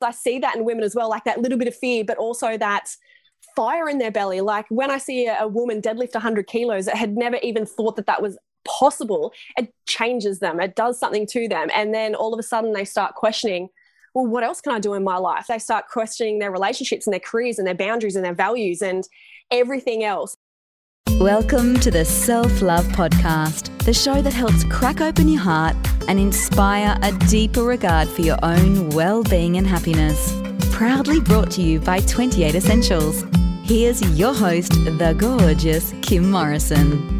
I see that in women as well, like that little bit of fear, but also that fire in their belly. Like when I see a, woman deadlift 100 kilos that had never even thought that that was possible, it changes them. It does something to them. And then all of a sudden they start questioning, well, what else can I do in my life? They start questioning their relationships and their careers and their boundaries and their values and everything else. Welcome to the Self Love Podcast, the show that helps crack open your heart and inspire a deeper regard for your own well being and happiness. Proudly brought to you by 28 Essentials. Here's your host, the gorgeous Kim Morrison.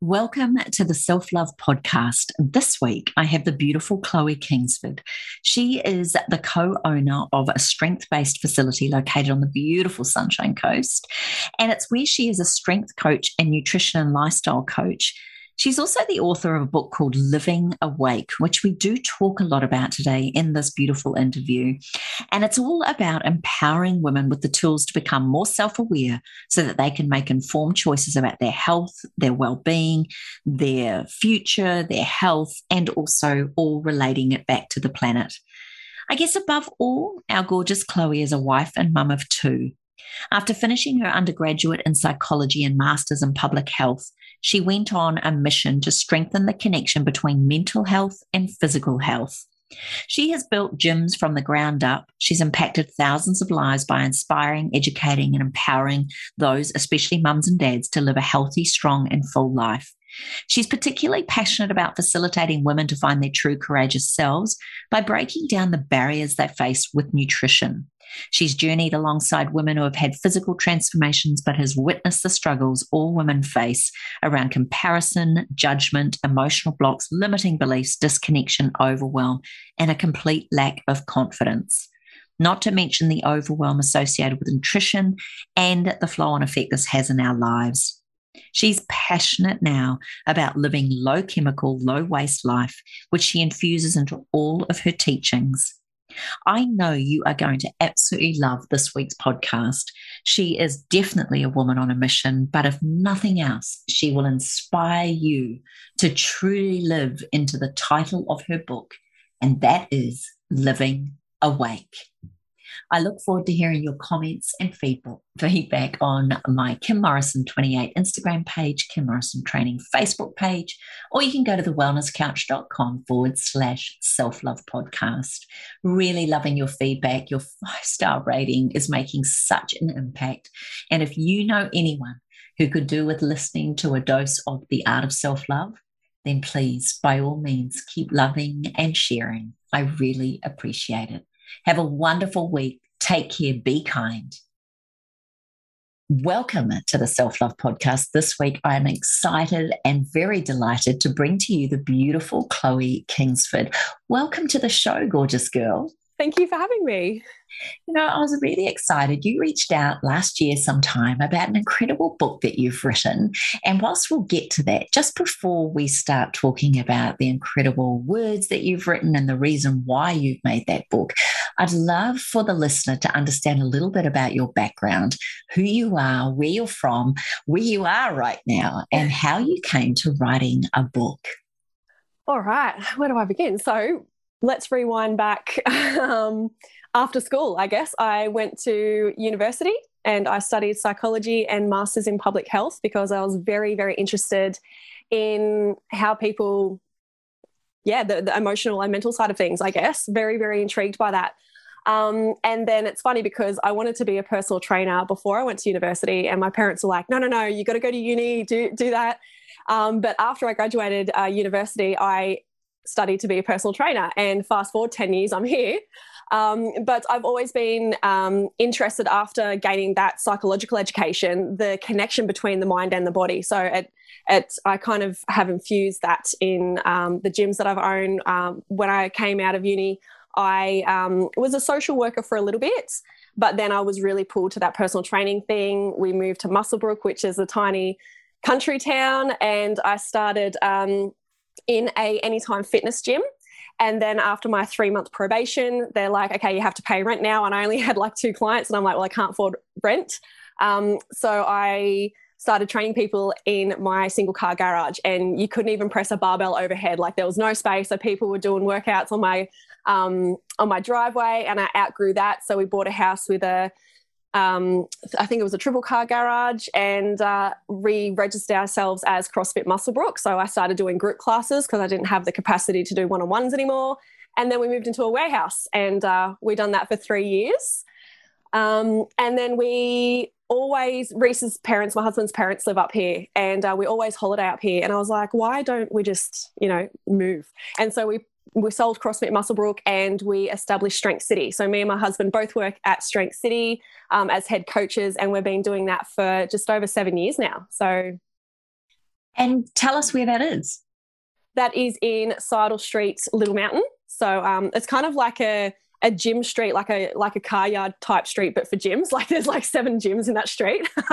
Welcome to the Self Love Podcast. This week, I have the beautiful Chloe Kingsford. She is the co owner of a strength based facility located on the beautiful Sunshine Coast. And it's where she is a strength coach and nutrition and lifestyle coach. She's also the author of a book called Living Awake, which we do talk a lot about today in this beautiful interview. And it's all about empowering women with the tools to become more self aware so that they can make informed choices about their health, their well being, their future, their health, and also all relating it back to the planet. I guess above all, our gorgeous Chloe is a wife and mum of two. After finishing her undergraduate in psychology and master's in public health, she went on a mission to strengthen the connection between mental health and physical health. She has built gyms from the ground up. She's impacted thousands of lives by inspiring, educating, and empowering those, especially mums and dads, to live a healthy, strong, and full life. She's particularly passionate about facilitating women to find their true courageous selves by breaking down the barriers they face with nutrition. She's journeyed alongside women who have had physical transformations, but has witnessed the struggles all women face around comparison, judgment, emotional blocks, limiting beliefs, disconnection, overwhelm, and a complete lack of confidence. Not to mention the overwhelm associated with nutrition and the flow on effect this has in our lives. She's passionate now about living low chemical, low waste life, which she infuses into all of her teachings. I know you are going to absolutely love this week's podcast. She is definitely a woman on a mission, but if nothing else, she will inspire you to truly live into the title of her book, and that is Living Awake. I look forward to hearing your comments and feedback on my Kim Morrison 28 Instagram page, Kim Morrison Training Facebook page, or you can go to thewellnesscouch.com forward slash self love podcast. Really loving your feedback. Your five star rating is making such an impact. And if you know anyone who could do with listening to a dose of the art of self love, then please, by all means, keep loving and sharing. I really appreciate it. Have a wonderful week. Take care. Be kind. Welcome to the Self Love Podcast. This week, I'm excited and very delighted to bring to you the beautiful Chloe Kingsford. Welcome to the show, gorgeous girl. Thank you for having me. You know, I was really excited. You reached out last year sometime about an incredible book that you've written. And whilst we'll get to that, just before we start talking about the incredible words that you've written and the reason why you've made that book, I'd love for the listener to understand a little bit about your background, who you are, where you're from, where you are right now, and how you came to writing a book. All right, where do I begin? So let's rewind back. Um, after school, I guess, I went to university and I studied psychology and masters in public health because I was very, very interested in how people, yeah, the, the emotional and mental side of things, I guess. Very, very intrigued by that. Um, and then it's funny because I wanted to be a personal trainer before I went to university, and my parents were like, "No, no, no, you got to go to uni, do do that." Um, but after I graduated uh, university, I studied to be a personal trainer, and fast forward ten years, I'm here. Um, but I've always been um, interested after gaining that psychological education, the connection between the mind and the body. So it, it I kind of have infused that in um, the gyms that I've owned. Um, when I came out of uni, I um, was a social worker for a little bit, but then I was really pulled to that personal training thing. We moved to Muswellbrook, which is a tiny country town, and I started um, in a anytime fitness gym. And then after my three month probation, they're like, okay, you have to pay rent now. And I only had like two clients, and I'm like, well, I can't afford rent. Um, so I started training people in my single car garage and you couldn't even press a barbell overhead like there was no space so people were doing workouts on my um, on my driveway and i outgrew that so we bought a house with a um, I think it was a triple car garage, and uh, re registered ourselves as CrossFit Muswellbrook. So I started doing group classes because I didn't have the capacity to do one on ones anymore. And then we moved into a warehouse, and uh, we done that for three years. Um, and then we always Reese's parents, my husband's parents live up here, and uh, we always holiday up here. And I was like, why don't we just, you know, move? And so we we sold CrossFit Muswellbrook and we established Strength City. So me and my husband both work at Strength City um, as head coaches, and we've been doing that for just over seven years now. So, and tell us where that is. That is in Sidle Street, Little Mountain. So um, it's kind of like a a gym street, like a like a car yard type street, but for gyms. Like there's like seven gyms in that street.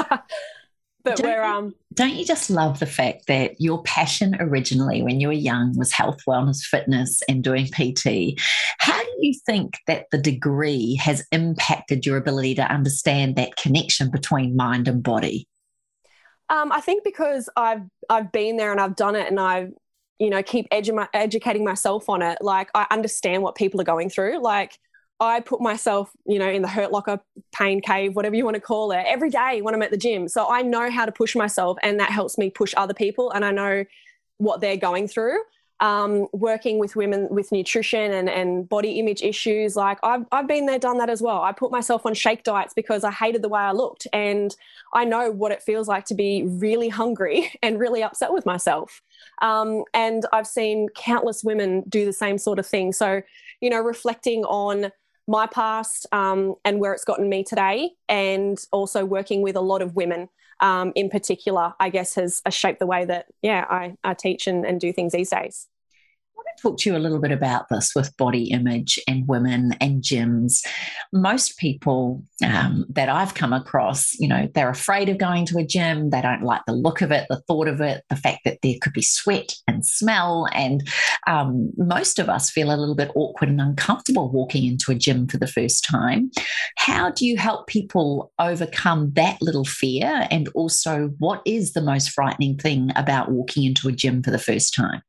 but don't, we're um don't you just love the fact that your passion originally when you were young was health, wellness, fitness, and doing PT? How do you think that the degree has impacted your ability to understand that connection between mind and body? Um, I think because I've I've been there and I've done it and I've you know keep edu- educating myself on it like i understand what people are going through. Like i put myself you know in the hurt locker pain cave whatever you want to call it every day when i'm at the gym. So i know how to push myself and that helps me push other people and i know what they're going through um, working with women with nutrition and, and body image issues. Like I've, I've been there, done that as well. I put myself on shake diets because I hated the way I looked. And I know what it feels like to be really hungry and really upset with myself. Um, and I've seen countless women do the same sort of thing. So, you know, reflecting on my past um, and where it's gotten me today, and also working with a lot of women um, in particular, I guess, has, has, shaped the way that, yeah, I, I teach and, and do things these days talk to you a little bit about this with body image and women and gyms. Most people um, that I've come across, you know, they're afraid of going to a gym. They don't like the look of it, the thought of it, the fact that there could be sweat and smell. And um, most of us feel a little bit awkward and uncomfortable walking into a gym for the first time. How do you help people overcome that little fear? And also, what is the most frightening thing about walking into a gym for the first time?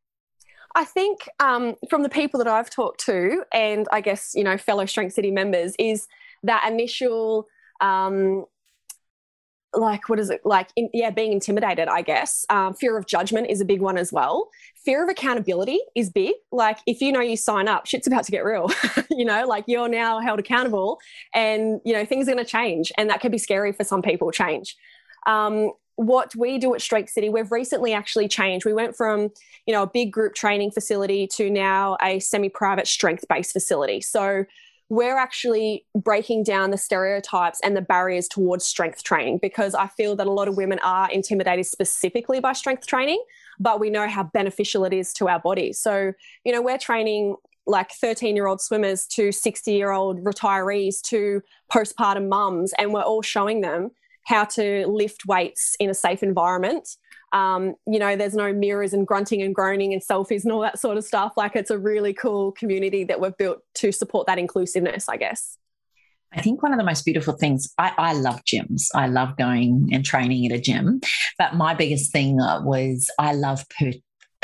I think um, from the people that I've talked to, and I guess you know fellow Strength City members, is that initial um, like what is it? Like in, yeah being intimidated i guess. Um, fear of judgment is a big one as well. Fear of accountability is big. Like if you know you sign up shit's about to get real you know like you're now held accountable and you know things are going to change and that can be scary for some people change. Um, what we do at Strength City, we've recently actually changed. We went from, you know, a big group training facility to now a semi-private strength-based facility. So we're actually breaking down the stereotypes and the barriers towards strength training because I feel that a lot of women are intimidated specifically by strength training, but we know how beneficial it is to our bodies. So, you know, we're training like 13 year old swimmers to 60 year old retirees to postpartum mums, and we're all showing them how to lift weights in a safe environment. Um, you know, there's no mirrors and grunting and groaning and selfies and all that sort of stuff. Like it's a really cool community that we've built to support that inclusiveness, I guess. I think one of the most beautiful things, I, I, love gyms. I love going and training at a gym. But my biggest thing was I love per-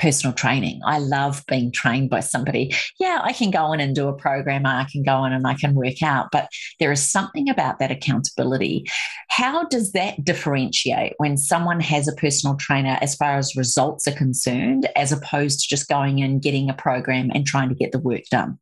personal training. I love being trained by somebody. Yeah, I can go in and do a program, I can go in and I can work out, but there is something about that accountability. How does that differentiate when someone has a personal trainer as far as results are concerned, as opposed to just going in, getting a program and trying to get the work done?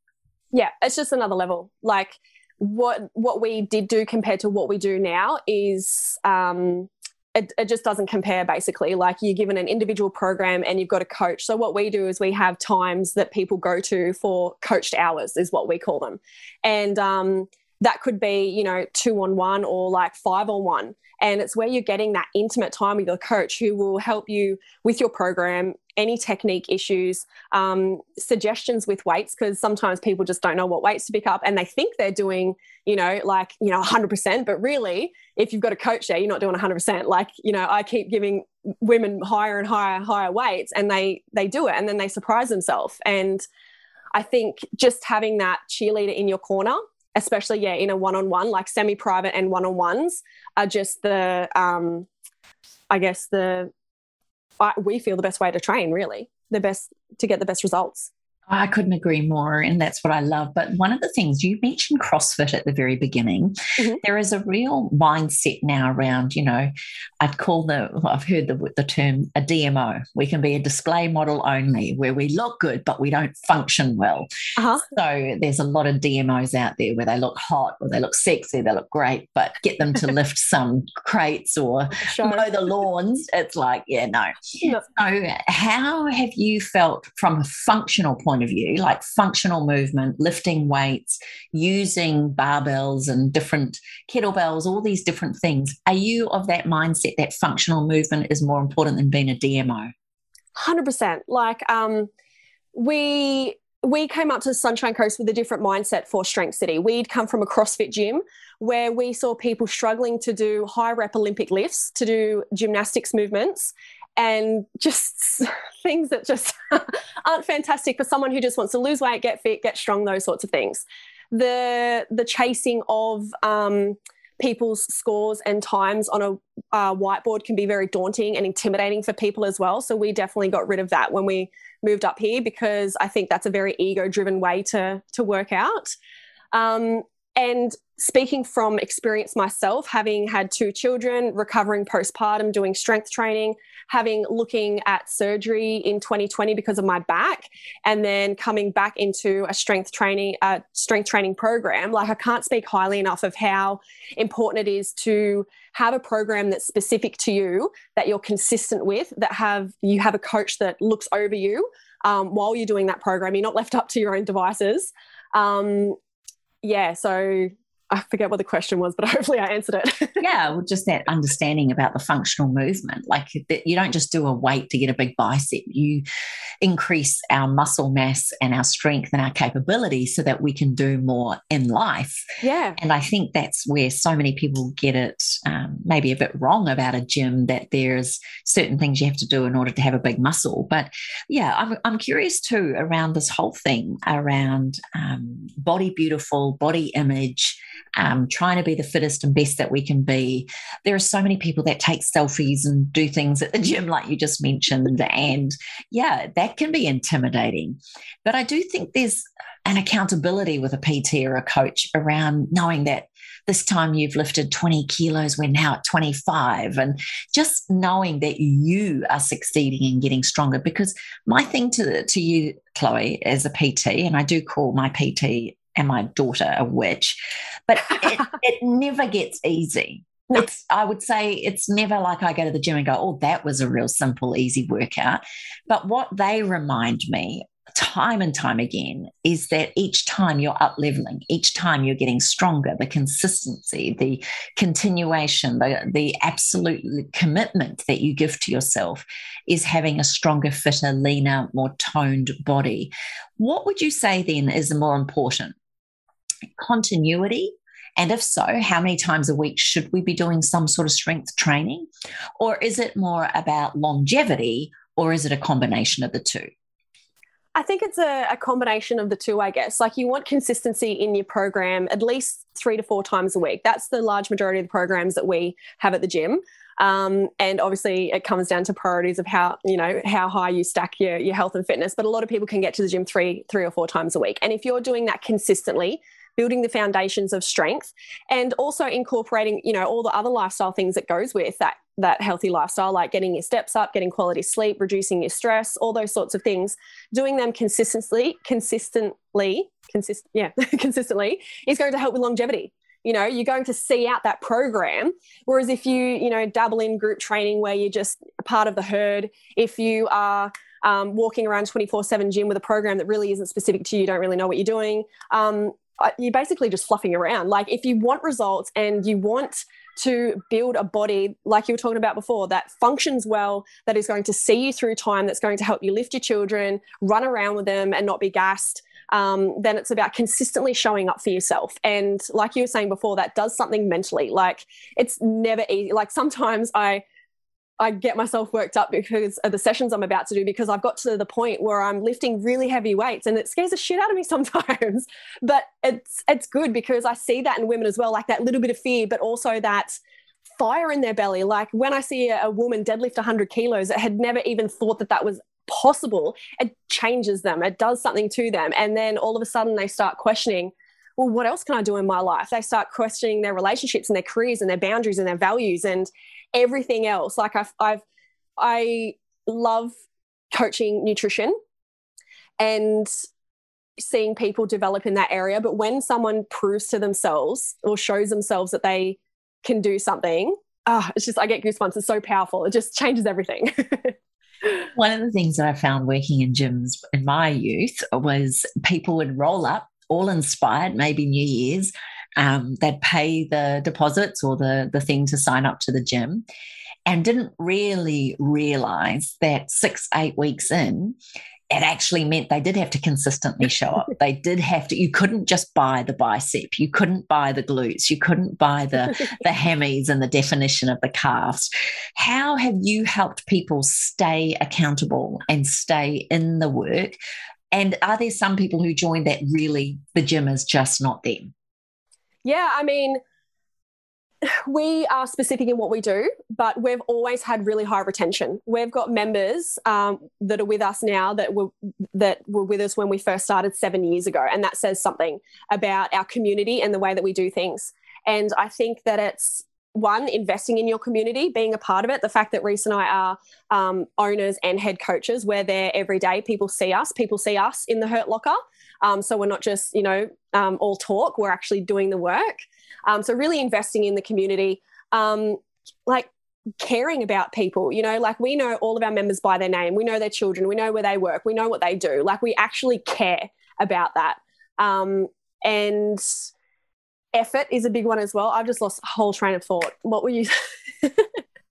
Yeah, it's just another level. Like what what we did do compared to what we do now is um it, it, just doesn't compare basically. Like you're given an individual program and you've got a coach. So what we do is we have times that people go to for coached hours is what we call them. And um, that could be you know two on one or like five on one. And it's where you're getting that intimate time with your coach who will help you with your program any technique issues um, suggestions with weights because sometimes people just don't know what weights to pick up and they think they're doing you know like you know 100% but really if you've got a coach there you're not doing 100% like you know i keep giving women higher and higher higher weights and they they do it and then they surprise themselves. And i think just having that cheerleader in your corner especially yeah in a one-on-one like semi-private and one-on-ones are just the um I guess the I, we feel the best way to train. Really, the best to get the best results. I couldn't agree more. And that's what I love. But one of the things you mentioned CrossFit at the very beginning, mm-hmm. there is a real mindset now around, you know, I'd call the, I've heard the, the term a DMO. We can be a display model only where we look good, but we don't function well. Uh-huh. So there's a lot of DMOs out there where they look hot or they look sexy, they look great, but get them to lift some crates or sure. mow the lawns. It's like, yeah, no. no. So, how have you felt from a functional point point of view, like functional movement, lifting weights, using barbells and different kettlebells, all these different things, are you of that mindset that functional movement is more important than being a DMO? 100%. Like, um, we we came up to Sunshine Coast with a different mindset for Strength City. We'd come from a CrossFit gym where we saw people struggling to do high rep Olympic lifts, to do gymnastics movements, and just things that just aren't fantastic for someone who just wants to lose weight, get fit, get strong, those sorts of things. The the chasing of um, people's scores and times on a uh, whiteboard can be very daunting and intimidating for people as well. So we definitely got rid of that when we moved up here because I think that's a very ego driven way to to work out. Um, and speaking from experience myself, having had two children, recovering postpartum, doing strength training, having looking at surgery in 2020 because of my back, and then coming back into a strength training uh, strength training program, like I can't speak highly enough of how important it is to have a program that's specific to you, that you're consistent with, that have you have a coach that looks over you um, while you're doing that program. You're not left up to your own devices. Um, yeah, so I forget what the question was, but hopefully I answered it. yeah, well, just that understanding about the functional movement. Like you don't just do a weight to get a big bicep, you increase our muscle mass and our strength and our capability so that we can do more in life. Yeah. And I think that's where so many people get it um, maybe a bit wrong about a gym that there's certain things you have to do in order to have a big muscle. But yeah, I'm, I'm curious too around this whole thing around um, body beautiful, body image um, trying to be the fittest and best that we can be. There are so many people that take selfies and do things at the gym, like you just mentioned. And yeah, that can be intimidating. But I do think there's an accountability with a PT or a coach around knowing that this time you've lifted 20 kilos, we're now at 25. And just knowing that you are succeeding and getting stronger. Because my thing to, to you, Chloe, as a PT, and I do call my PT and my daughter a witch, but it, it never gets easy. It's, I would say it's never like I go to the gym and go, oh, that was a real simple, easy workout. But what they remind me time and time again is that each time you're up leveling, each time you're getting stronger, the consistency, the continuation, the, the absolute commitment that you give to yourself is having a stronger, fitter, leaner, more toned body. What would you say then is more important? Continuity? And if so, how many times a week should we be doing some sort of strength training? Or is it more about longevity or is it a combination of the two? I think it's a, a, combination of the two, I guess. Like you want consistency in your program at least three to four times a week. That's the large majority of the programs that we have at the gym. Um, and obviously it comes down to priorities of how, you know, how high you stack your, your health and fitness. But a lot of people can get to the gym three, three or four times a week. And if you're doing that consistently, building the foundations of strength and also incorporating you know all the other lifestyle things that goes with that that healthy lifestyle like getting your steps up getting quality sleep reducing your stress all those sorts of things doing them consistently consistently consist yeah consistently is going to help with longevity. You know you're going to see out that program whereas if you you know dabble in group training where you're just part of the herd if you are um, walking around 24 7 gym with a program that really isn't specific to you, you don't really know what you're doing um, you're basically just fluffing around. Like if you want results and you want to build a body, like you were talking about before, that functions well, that is going to see you through time, that's going to help you lift your children, run around with them and not be gassed. Um, then it's about consistently showing up for yourself. And like you were saying before, that does something mentally. Like it's never easy. Like sometimes I I get myself worked up because of the sessions I'm about to do because I've got to the point where I'm lifting really heavy weights and it scares the shit out of me sometimes. but it's it's good because I see that in women as well, like that little bit of fear, but also that fire in their belly. Like when I see a, a woman deadlift 100 kilos that had never even thought that that was possible, it changes them. It does something to them. And then all of a sudden they start questioning, well, what else can I do in my life? They start questioning their relationships and their careers and their boundaries and their values and everything else. Like I've, I've I love coaching nutrition and seeing people develop in that area. But when someone proves to themselves or shows themselves that they can do something, ah, it's just I get goosebumps. It's so powerful. It just changes everything. One of the things that I found working in gyms in my youth was people would roll up, all inspired, maybe New Year's. Um, they'd pay the deposits or the the thing to sign up to the gym, and didn't really realize that six eight weeks in, it actually meant they did have to consistently show up. they did have to, you couldn't just buy the bicep, you couldn't buy the glutes, you couldn't buy the, the hammies and the definition of the calves. How have you helped people stay accountable and stay in the work? And are there some people who join that really the gym is just not them? Yeah, I mean, we are specific in what we do, but we've always had really high retention. We've got members um, that are with us now that were that were with us when we first started seven years ago, and that says something about our community and the way that we do things. And I think that it's one investing in your community, being a part of it. The fact that Reese and I are um, owners and head coaches, we're there every day. People see us. People see us in the Hurt Locker. Um, so we're not just you know um, all talk. We're actually doing the work. Um, so really investing in the community, um, like caring about people, you know, like we know all of our members by their name, we know their children, we know where they work, we know what they do. Like we actually care about that. Um, and effort is a big one as well. I've just lost a whole train of thought. What were you?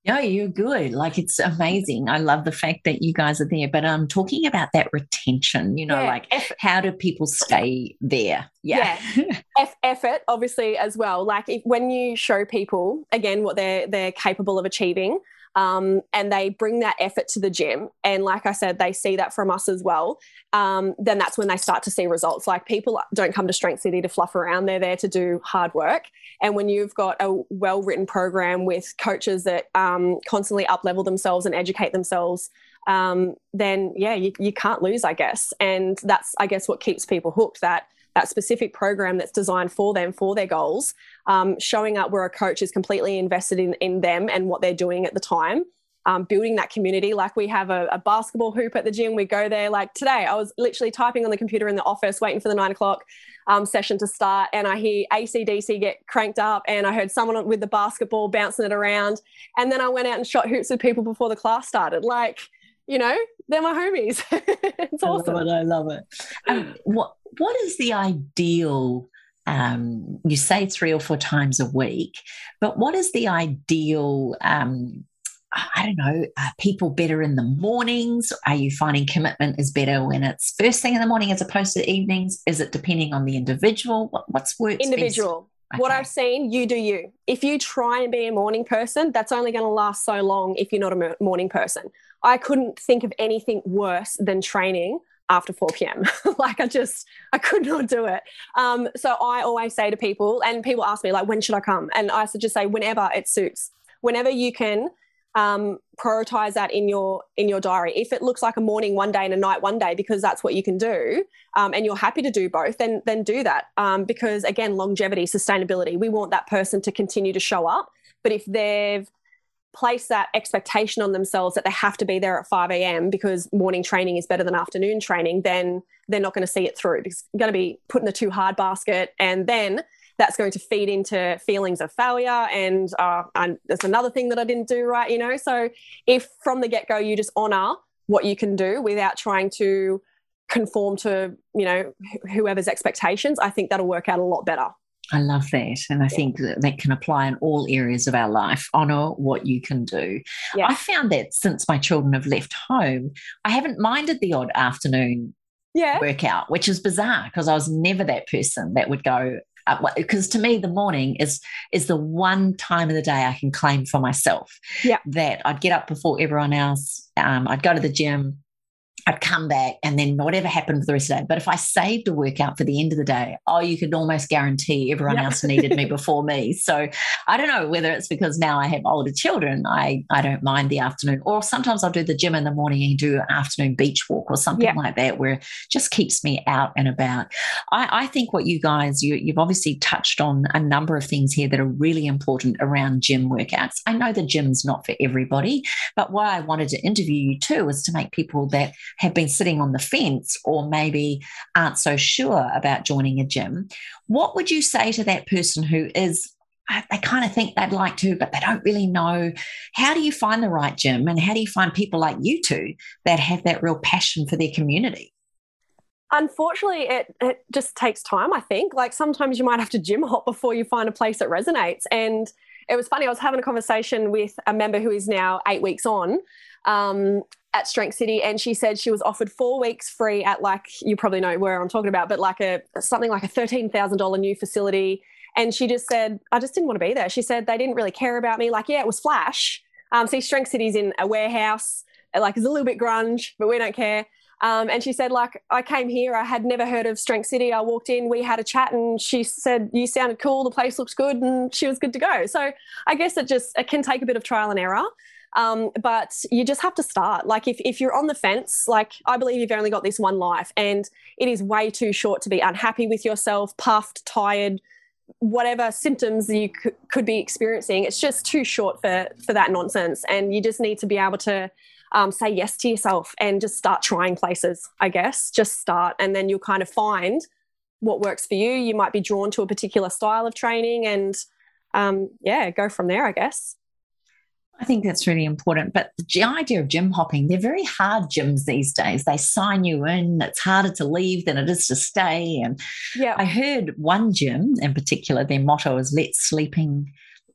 No, you're good. Like it's amazing. I love the fact that you guys are there. But I'm talking about that retention, you know, yeah. like effort. how do people stay there? Yeah. yeah. F- effort, obviously, as well. Like if, when you show people again what they're they're capable of achieving, um, and they bring that effort to the gym. And like I said, they see that from us as well. Um, then that's when they start to see results. Like people don't come to Strength City to fluff around, they're there to do hard work. And when you've got a well written program with coaches that um, constantly up level themselves and educate themselves, um, then yeah, you, you can't lose, I guess. And that's, I guess, what keeps people hooked that that specific program that's designed for them for their goals um, showing up where a coach is completely invested in, in them and what they're doing at the time um, building that community. Like we have a, a, basketball hoop at the gym. We go there like today i was literally typing on the computer in the office waiting for the nine o'clock um, session to start and i hear acdc get cranked up and i heard someone with the basketball bouncing it around and then i went out and shot hoops with people before the class started. Like you know they're my homies it's awesome i love it, I love it. Um, what what is the ideal? Um, you say three or four times a week, but what is the ideal? Um, I don't know, are people better in the mornings? Are you finding commitment is better when it's first thing in the morning as opposed to evenings? Is it depending on the individual? What, what's works? Individual. Okay. What I've seen, you do you. If you try and be a morning person, that's only going to last so long if you're not a morning person. I couldn't think of anything worse than training after 4 p.m. like I just I could not do it. Um, so I always say to people, and people ask me like, when should I come? And I just say whenever it suits, whenever you can um, prioritize that in your in your diary. If it looks like a morning one day and a night one day, because that's what you can do, um, and you're happy to do both, then then do that. Um, because again, longevity, sustainability, we want that person to continue to show up. But if they've place that expectation on themselves that they have to be there at 5 a.m. because morning training is better than afternoon training, then they're not going to see it through because you're going to be put in a too hard basket. And then that's going to feed into feelings of failure. And, uh, and there's another thing that I didn't do right, you know? So if from the get go you just honor what you can do without trying to conform to, you know, whoever's expectations, I think that'll work out a lot better. I love that. And I think that, that can apply in all areas of our life. Honor what you can do. Yeah. I found that since my children have left home, I haven't minded the odd afternoon yeah. workout, which is bizarre because I was never that person that would go because to me the morning is is the one time of the day I can claim for myself. Yeah. That I'd get up before everyone else. Um, I'd go to the gym, I'd come back and then whatever happened for the rest of the day. But if I saved a workout for the end of the day, oh, you could almost guarantee everyone yep. else needed me before me. So I don't know whether it's because now I have older children, I, I don't mind the afternoon, or sometimes I'll do the gym in the morning and do an afternoon beach walk or something yep. like that, where it just keeps me out and about. I, I think what you guys, you, you've obviously touched on a number of things here that are really important around gym workouts. I know the gym's not for everybody, but why I wanted to interview you too is to make people that have been sitting on the fence or maybe aren't so sure about joining a gym, what would you say to that person who is they kind of think they'd like to, but they don't really know. How do you find the right gym? And how do you find people like you two that have that real passion for their community? Unfortunately, it, it just takes time, I think. Like sometimes you might have to gym hop before you find a place that resonates. And it was funny, I was having a conversation with a member who is now eight weeks on. Um, at Strength City, and she said she was offered four weeks free at like you probably know where I'm talking about, but like a something like a thirteen thousand dollar new facility. And she just said, I just didn't want to be there. She said they didn't really care about me. Like, yeah, it was flash. Um, see, Strength City's in a warehouse, like it's a little bit grunge, but we don't care. Um, and she said, like, I came here, I had never heard of Strength City. I walked in, we had a chat, and she said, You sounded cool, the place looks good, and she was good to go. So I guess it just it can take a bit of trial and error. Um, but you just have to start. Like if, if you're on the fence, like I believe you've only got this one life and it is way too short to be unhappy with yourself, puffed, tired, whatever symptoms you c- could be experiencing. It's just too short for, for that nonsense. And you just need to be able to um, say yes to yourself and just start trying places, I guess. Just start and then you'll kind of find what works for you. You might be drawn to a particular style of training and um, yeah, go from there, I guess. I think that's really important. But the idea of gym hopping, they're very hard gyms these days. They sign you in, it's harder to leave than it is to stay. And yeah. I heard one gym in particular, their motto is let sleeping.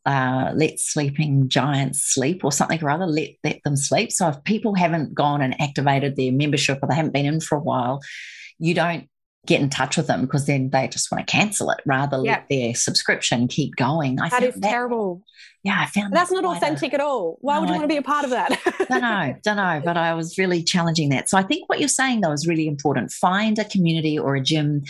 Uh, let sleeping giants sleep or something or other let let them sleep so if people haven't gone and activated their membership or they haven't been in for a while you don't get in touch with them because then they just want to cancel it rather yeah. let their subscription keep going. I think that is that, terrible. Yeah, I found that's not authentic a, at all. Why no, would you want to be a part of that? I don't know, don't know. But I was really challenging that. So I think what you're saying though is really important. Find a community or a gym,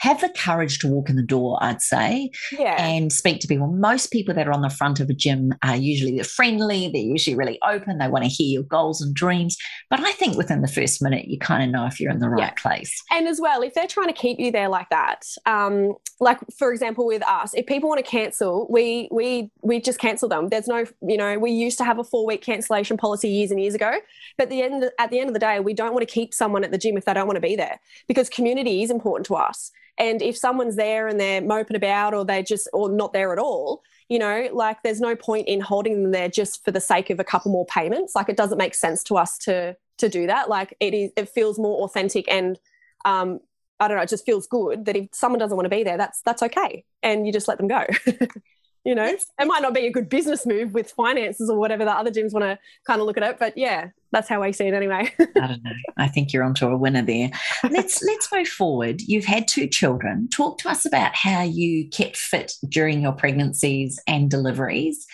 have the courage to walk in the door. I'd say, yeah, and speak to people. Most people that are on the front of a gym are usually they're friendly. They're usually really open. They want to hear your goals and dreams. But I think within the first minute, you kind of know if you're in the right yeah. place. And as well, if they're trying to keep you there like that, um, like for example with us, if people want to cancel, we we we just cancel cancel them. There's no, you know, we used to have a four week cancellation policy years and years ago, but the end at the end of the day, we don't want to keep someone at the gym if they don't want to be there because community is important to us. And if someone's there and they're moping about or they just or not there at all, you know, like there's no point in holding them there just for the sake of a couple more payments. Like it doesn't make sense to us to to do that. Like it is, it feels more authentic and um, I don't know, it just feels good that if someone doesn't want to be there, that's that's okay, and you just let them go. you know? It might not be a good business move with finances or whatever the other gyms want to kind of look at it but yeah that's how i see it anyway. I don't know. I think you're onto a winner there. Let's let's move forward. You've had two children. Talk to us about how you kept fit during your pregnancies and deliveries.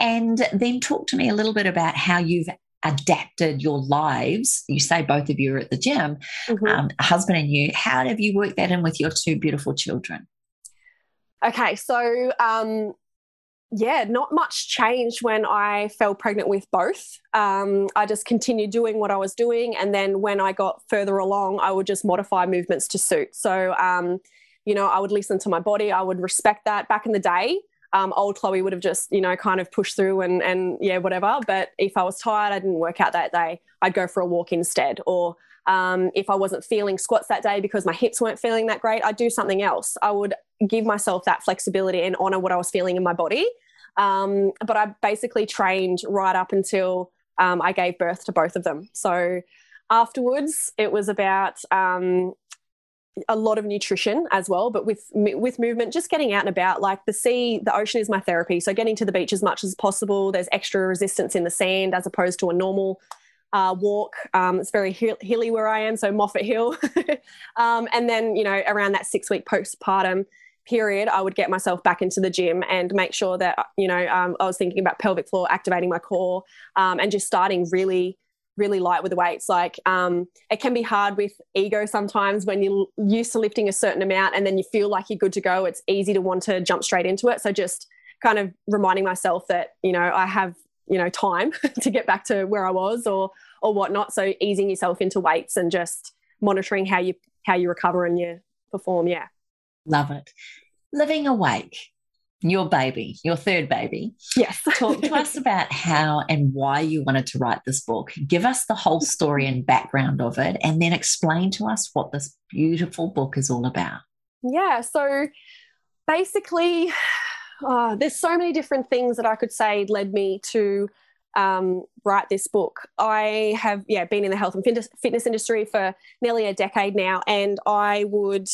And then talk to me a little bit about how you've adapted your lives. You say both of you are at the gym. Mm-hmm. um, husband and you. How have you worked that in with your two beautiful children? Okay, so um, yeah, not much changed when I fell pregnant with both. Um, I just continued doing what I was doing. And then when I got further along, I would just modify movements to suit. So, um, you know, I would listen to my body, I would respect that. Back in the day, um, old Chloe would have just, you know, kind of pushed through and, and yeah, whatever. But if I was tired, I didn't work out that day, I'd go for a walk instead. Or um, if I wasn't feeling squats that day because my hips weren't feeling that great, I'd do something else. I would give myself that flexibility and honor what I was feeling in my body. Um, but I basically trained right up until um, I gave birth to both of them. So afterwards, it was about um, a lot of nutrition as well, but with with movement, just getting out and about. Like the sea, the ocean is my therapy. So getting to the beach as much as possible. There's extra resistance in the sand as opposed to a normal uh, walk. Um, it's very hilly where I am, so Moffat Hill. um, and then, you know, around that six week postpartum, period, I would get myself back into the gym and make sure that, you know, um, I was thinking about pelvic floor, activating my core, um, and just starting really really light with the weights. Like um, it can be hard with ego sometimes when you're used to lifting a certain amount and then you feel like you're good to go. It's easy to want to jump straight into it. So just kind of reminding myself that you know I have you know time to get back to where I was or or whatnot. So easing yourself into weights and just monitoring how you how you recover and you perform. Yeah, love it. Living awake your baby, your third baby. Yes. Talk to us about how and why you wanted to write this book. Give us the whole story and background of it, and then explain to us what this beautiful book is all about. Yeah. So basically, oh, there's so many different things that I could say led me to um, write this book. I have, yeah, been in the health and fitness industry for nearly a decade now, and I would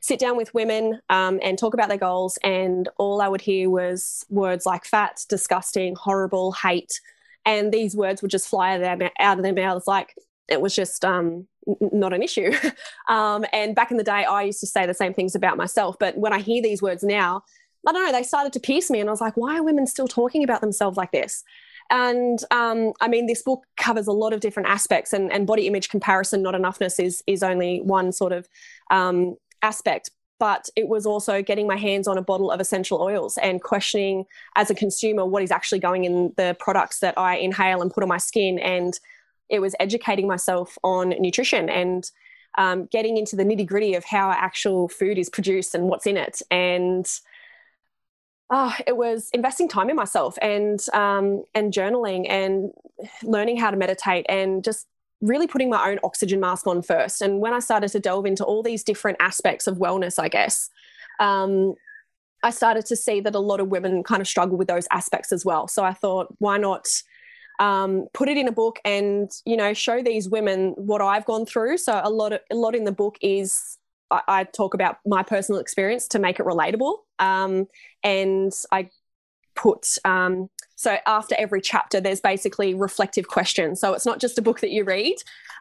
sit down with women um, and talk about their goals. And all I would hear was words like fat, disgusting, horrible, hate. And these words would just fly out of their mouths like it was just um, not an issue. um, and back in the day, I used to say the same things about myself. But when I hear these words now, I don't know, they started to pierce me. And I was like, why are women still talking about themselves like this? And um, I mean, this book covers a lot of different aspects, and, and body image comparison, not enoughness, is is only one sort of um, aspect but it was also getting my hands on a bottle of essential oils and questioning as a consumer what is actually going in the products that I inhale and put on my skin. And it was educating myself on nutrition and um, getting into the nitty gritty of how actual food is produced and what's in it. And oh, it was investing time in myself and um, and journaling and learning how to meditate and just really putting my own oxygen mask on first. And when I started to delve into all these different aspects of wellness, I guess, um, I started to see that a lot of women kind of struggle with those aspects as well. So I thought, why not um, put it in a book and you know show these women what I've gone through? So a lot of a lot in the book is I, talk about my personal experience to make it relatable, um, and I put um, so after every chapter, there's basically reflective questions. So it's not just a book that you read.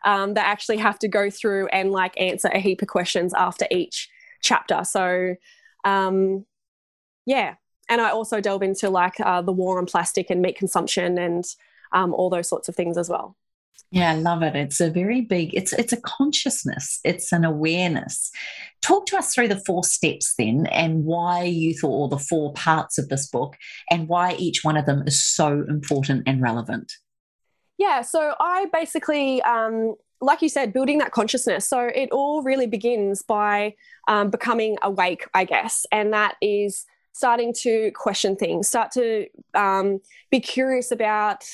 Um, they actually have to go through and like answer a heap of questions after each chapter. So um, yeah, and I also delve into like uh, the war on plastic and meat consumption and um, all those sorts of things as well. Yeah, I love it. It's a very big, it's it's a consciousness, it's an awareness. Talk to us through the four steps then and why you thought or the four parts of this book and why each one of them is so important and relevant. Yeah, so I basically um, like you said, building that consciousness. So it all really begins by um, becoming awake, I guess, and that is starting to question things, start to um, be curious about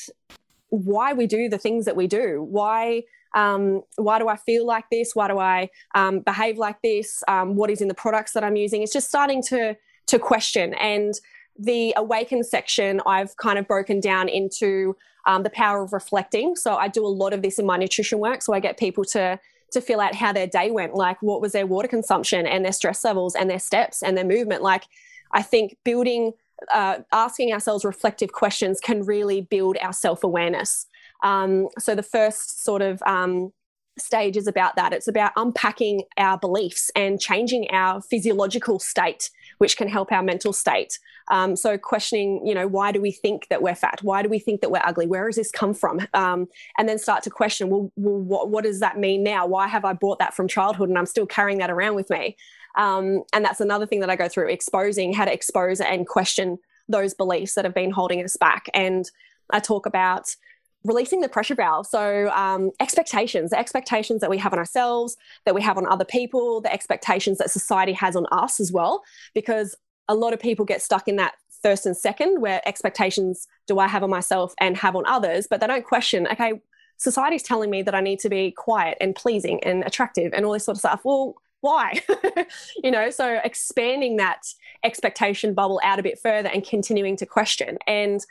why we do the things that we do. Why um, why do I feel like this? Why do I um, behave like this? Um, what is in the products that I'm using? It's just starting to to question. And the awaken section, I've kind of broken down into um, the power of reflecting. So I do a lot of this in my nutrition work. So I get people to to fill out how their day went, like what was their water consumption and their stress levels and their steps and their movement. Like I think building uh, asking ourselves reflective questions can really build our self awareness. Um, so, the first sort of um, stage is about that. It's about unpacking our beliefs and changing our physiological state, which can help our mental state. Um, so, questioning, you know, why do we think that we're fat? Why do we think that we're ugly? Where does this come from? Um, and then start to question, well, well what, what does that mean now? Why have I bought that from childhood and I'm still carrying that around with me? Um, and that's another thing that I go through exposing how to expose and question those beliefs that have been holding us back. And I talk about releasing the pressure valve. So, um, expectations, the expectations that we have on ourselves, that we have on other people, the expectations that society has on us as well, because a lot of people get stuck in that first and second where expectations do I have on myself and have on others, but they don't question, okay, society's telling me that I need to be quiet and pleasing and attractive and all this sort of stuff. Well, why? You know so expanding that expectation bubble out a bit further and continuing to question. And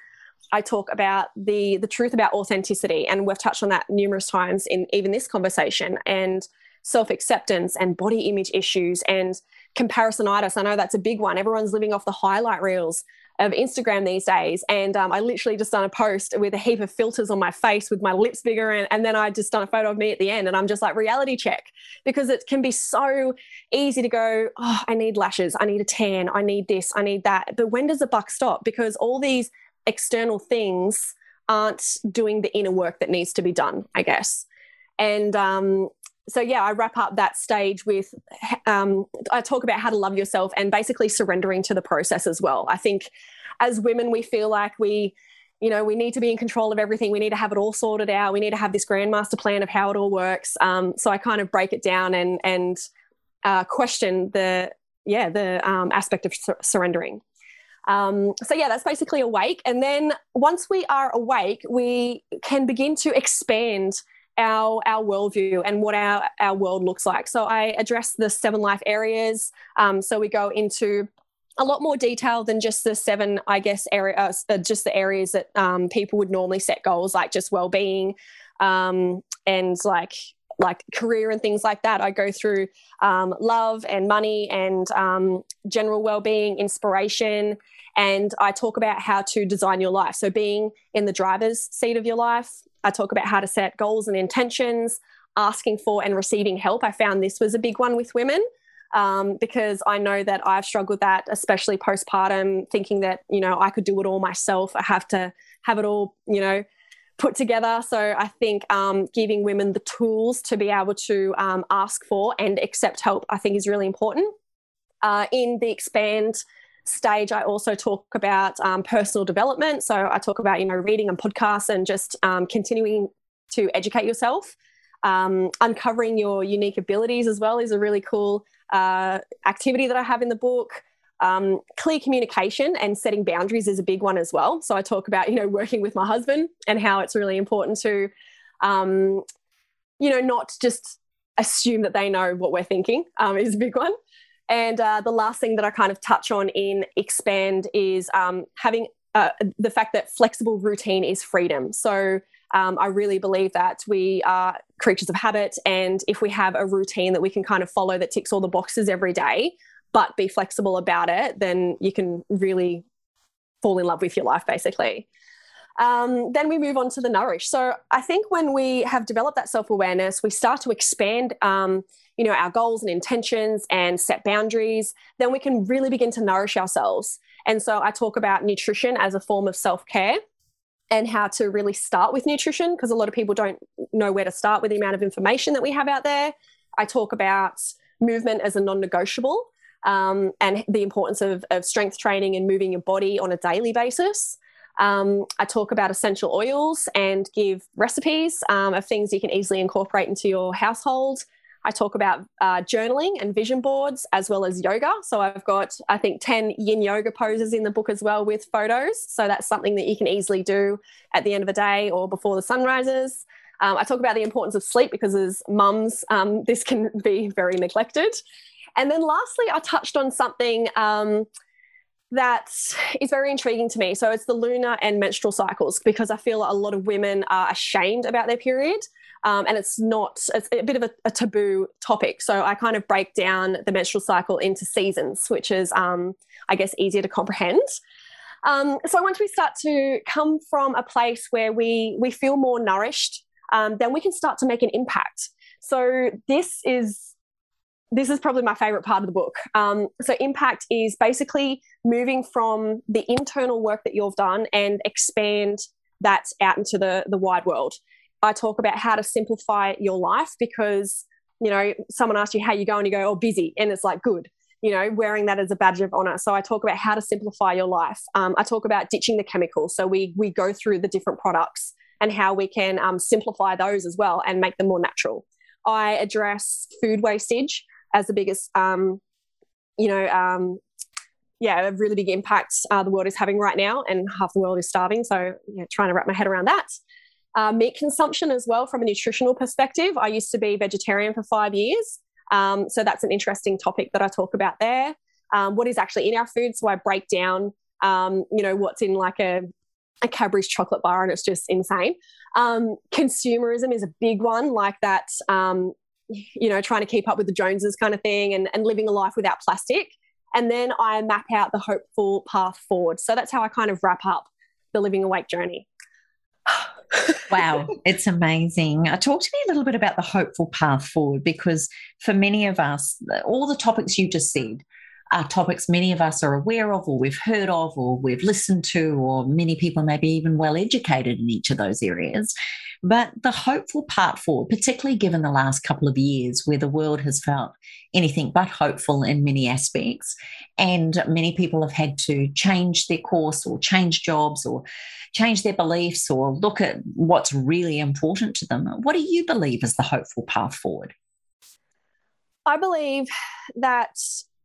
i talk about the the truth about authenticity and we've touched on that numerous times in even this conversation and self-acceptance and body image issues and comparisonitis. I know that's a big one. Everyone's living off the highlight reels of Instagram these days. And um, I literally just done a post with a heap of filters on my face with my lips bigger. And, and then I just done a photo of me at the end. And I'm just like, reality check, because it can be so easy to go, oh, I need lashes, I need a tan, I need this, I need that. But when does the buck stop? Because all these external things aren't doing the inner work that needs to be done, I guess. And um, so, yeah, I wrap up that stage with um, I talk about how to love yourself and basically surrendering to the process as well. I think as women, we feel like we you know, we need to be in control of everything. We need to have it all sorted out. We need to have this grandmaster plan of how it all works. Um, so I kind of break it down and and uh, question the yeah the um, aspect of sur- surrendering. Um, so yeah, that's basically awake. And then once we are awake, we can begin to expand our our worldview and what our our world looks like. So I address the seven life areas. Um, so we go into a lot more detail than just the seven, I guess, areas, uh, just the areas that um, people would normally set goals, like just well-being um, and like like career and things like that. I go through um, love and money and um, general well-being, inspiration, and I talk about how to design your life. So being in the driver's seat of your life, I talk about how to set goals and intentions, asking for and receiving help. I found this was a big one with women um, because I know that I've struggled with that, especially postpartum, thinking that, you know, I could do it all myself. I have to have it all, you know, put together. So I think um, giving women the tools to be able to um, ask for and accept help, I think is really important. Uh, in the expand stage, I also talk about um, personal development. So I talk about, you know, reading and podcasts and just um, continuing to educate yourself. Um, uncovering your unique abilities as well is a really cool uh, activity that I have in the book. Um, clear communication and setting boundaries is a big one as well. So I talk about, you know, working with my husband and how it's really important to, um, you know, not just assume that they know what we're thinking um, is a big one. And uh, the last thing that I kind of touch on in expand is um, having uh, the fact that flexible routine is freedom. So um, I really believe that we are creatures of habit. And if we have a routine that we can kind of follow that ticks all the boxes every day, but be flexible about it, then you can really fall in love with your life, basically. Um, then we move on to the nourish. So I think when we have developed that self awareness, we start to expand, um, you know, our goals and intentions and set boundaries. Then we can really begin to nourish ourselves. And so I talk about nutrition as a form of self care and how to really start with nutrition because a lot of people don't know where to start with the amount of information that we have out there. I talk about movement as a non negotiable um, and the importance of, of, strength training and moving your body on a daily basis. Um, I talk about essential oils and give recipes um, of things you can easily incorporate into your household. I talk about uh, journaling and vision boards as well as yoga. So I've got, I think, 10 yin yoga poses in the book as well with photos. So that's something that you can easily do at the end of the day or before the sun rises. Um, I talk about the importance of sleep because as mums, um, this can be very neglected. And then lastly, I touched on something um, that is very intriguing to me. So it's the lunar and menstrual cycles because I feel a lot of women are ashamed about their period. Um, and it's not it's a bit of a, a, taboo topic so i kind of break down the menstrual cycle into seasons which is um, i guess easier to comprehend um, so once we start to come from a place where we we feel more nourished um, then we can start to make an impact so this is this is probably my favorite part of the book. Um, so, impact is basically moving from the internal work that you've done and expand that out into the, the wide world. I talk about how to simplify your life because, you know, someone asks you how you go and you go, oh, busy. And it's like, good, you know, wearing that as a badge of honor. So I talk about how to simplify your life. Um, I talk about ditching the chemicals. So we, we go through the different products and how we can um, simplify those as well and make them more natural. I address food wastage as the biggest, um, you know, um, yeah, a really big impact uh, the world is having right now, and half the world is starving. So, yeah, trying to wrap my head around that. Uh, meat consumption as well from a nutritional perspective. I used to be vegetarian for five years. Um, so that's an interesting topic that I talk about there. Um, what is actually in our food? So I break down, um, you know, what's in like a, a Cadbury's chocolate bar, and it's just insane. Um, consumerism is a big one, like that, um, you know, trying to keep up with the Joneses kind of thing and, and living a life without plastic. And then I map out the hopeful path forward. So that's how I kind of wrap up the Living Awake journey wow, it's amazing. Uh, talk to me a little bit about the hopeful path forward because for many of us, all the topics you just said are topics many of us are aware of, or we've heard of, or we've listened to, or many people may be even well educated in each of those areas. But the hopeful part forward, particularly given the last couple of years where the world has felt anything but hopeful in many aspects, and many people have had to change their course or change jobs or change their beliefs or look at what's really important to them. What do you believe is the hopeful path forward? I believe that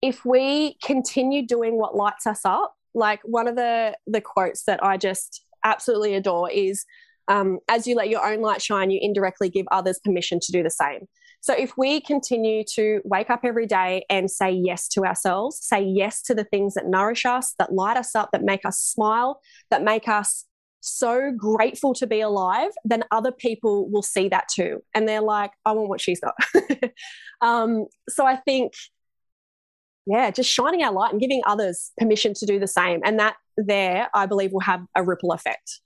if we continue doing what lights us up, like one of the the quotes that I just absolutely adore is um, as you let your own light shine, you indirectly give others permission to do the same. So if we continue to wake up every day and say yes to ourselves, say yes to the things that nourish us, that light us up, that make us smile, that make us so grateful to be alive, then other people will see that too. And they're like, I want what she's got. um, so I think, yeah, just shining our light and giving others permission to do the same. And that there, I believe, will have a ripple effect.